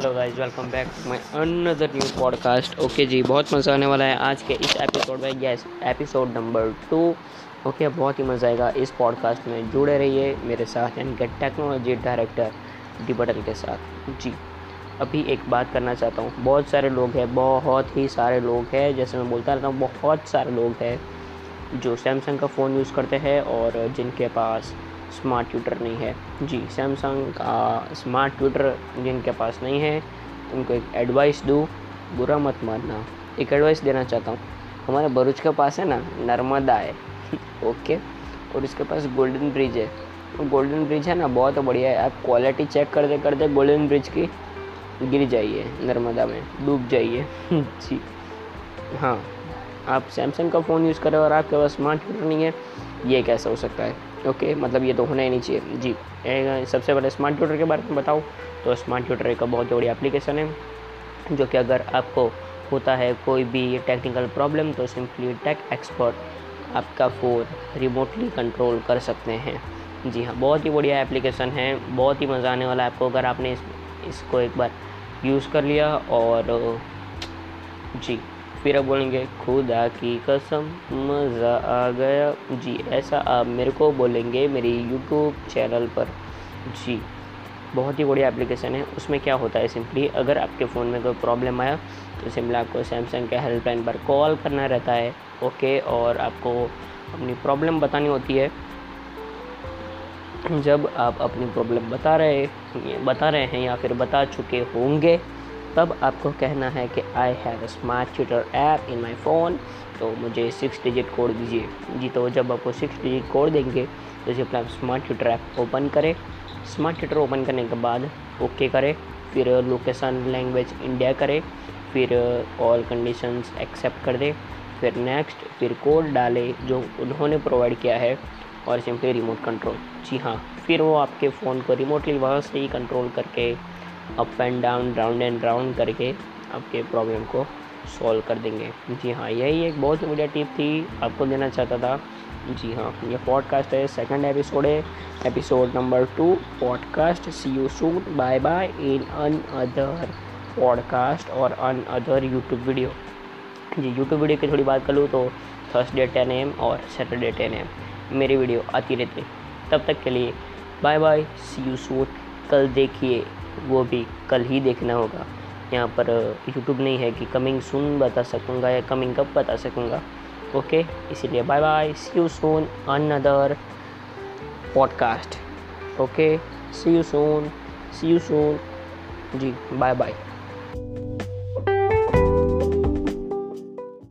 Hello guys welcome back my another new podcast okay जी, बहुत मज़ा आने वाला है आज के इस एपिसोड में। Yes episode number two okay बहुत ही मज़ा आएगा इस पॉडकास्ट में। जुड़े रहिए मेरे साथ, यानी कि टेक्नोलॉजी डायरेक्टर डी बटल के साथ। जी, अभी एक बात करना चाहता हूँ। बहुत सारे लोग हैं, बहुत ही सारे लोग हैं। जैसे मैं बोलता रहता हूँ, बहुत सारे लोग हैं जो सैमसंग का फ़ोन यूज़ करते हैं और जिनके पास स्मार्ट ट्यूटर नहीं है। जी सैमसंग का स्मार्ट ट्यूटर जिनके पास नहीं है, उनको एक एडवाइस दूँ, बुरा मत मानना। एक एडवाइस देना चाहता हूँ। हमारे भरूच के पास है ना, नर्मदा है। ओके और इसके पास गोल्डन ब्रिज है। गोल्डन ब्रिज है ना, बहुत बढ़िया है। आप क्वालिटी चेक करते करते गोल्डन ब्रिज की गिर जाइए, नर्मदा में, डूब जाइए। जी। हाँ आप सैमसंग का फ़ोन यूज़ करें और आपके पास स्मार्ट ट्यूटर नहीं है, ये कैसा हो सकता है? ओके मतलब ये तो होना ही नहीं चाहिए। जी सबसे पहले स्मार्ट ट्यूटर के बारे में बताऊँ तो स्मार्ट ट्यूटर एक बहुत बड़ी एप्लीकेशन है जो कि अगर आपको होता है कोई भी टेक्निकल प्रॉब्लम तो सिंपली टेक एक्सपर्ट आपका फ़ोन रिमोटली कंट्रोल कर सकते हैं। जी हाँ बहुत ही बढ़िया एप्लीकेशन है बहुत ही मज़ा आने वाला है आपको अगर आपने इस, इसको एक बार यूज़ कर लिया और जी। फिर आप बोलेंगे, खुदा की कसम, मज़ा आ गया। जी, ऐसा आप मेरे को बोलेंगे मेरी यूट्यूब चैनल पर। जी, बहुत ही बढ़िया एप्लीकेशन है। उसमें क्या होता है सिंपली अगर आपके फ़ोन में कोई प्रॉब्लम आया तो सिंपली आपको सैमसंग के हेल्पलाइन पर कॉल करना रहता है ओके और आपको अपनी प्रॉब्लम बतानी होती है। जब आप अपनी प्रॉब्लम बता रहे बता रहे हैं या फिर बता चुके होंगे तब आपको कहना है कि I have smart tutor app in my phone तो मुझे सिक्स डिजिट कोड दीजिए। जी तो जब आपको सिक्स डिजिट कोड देंगे तो सिर्फ़ आप स्मार्ट ट्यूटर ऐप ओपन करें। स्मार्ट ट्यूटर ओपन करने के बाद ओके करें। फिर लोकेशन लैंग्वेज इंडिया करें। फिर ऑल कंडीशंस एक्सेप्ट कर दें। फिर नेक्स्ट फिर कोड डालें जो उन्होंने प्रोवाइड किया है और सिंपली रिमोट कंट्रोल जी हाँ फिर वो आपके फ़ोन को रिमोटली वहाँ से ही कंट्रोल करके up and down round and round करके आपके प्रॉब्लम को सॉल्व कर देंगे। जी हाँ यही एक बहुत ही बढ़िया टिप थी, आपको देना चाहता था। जी हाँ ये पॉडकास्ट है सेकंड एपिसोड है। Episode number two podcast see you soon bye bye in another podcast और अन अदर यूट्यूब वीडियो जी यूट्यूब वीडियो की थोड़ी बात कर लूँ तो थर्सडे टेन एम और सैटरडे टेन एम मेरी वीडियो आती रहती। तब तक के लिए bye bye see you soon कल देखिए। वो भी कल ही देखना होगा। यहाँ पर यूट्यूब नहीं है कि कमिंग सुन बता सकूँगा या कमिंग कब बता सकूँगा। ओके इसीलिए bye bye see you soon another podcast okay see you soon see you soon ji bye bye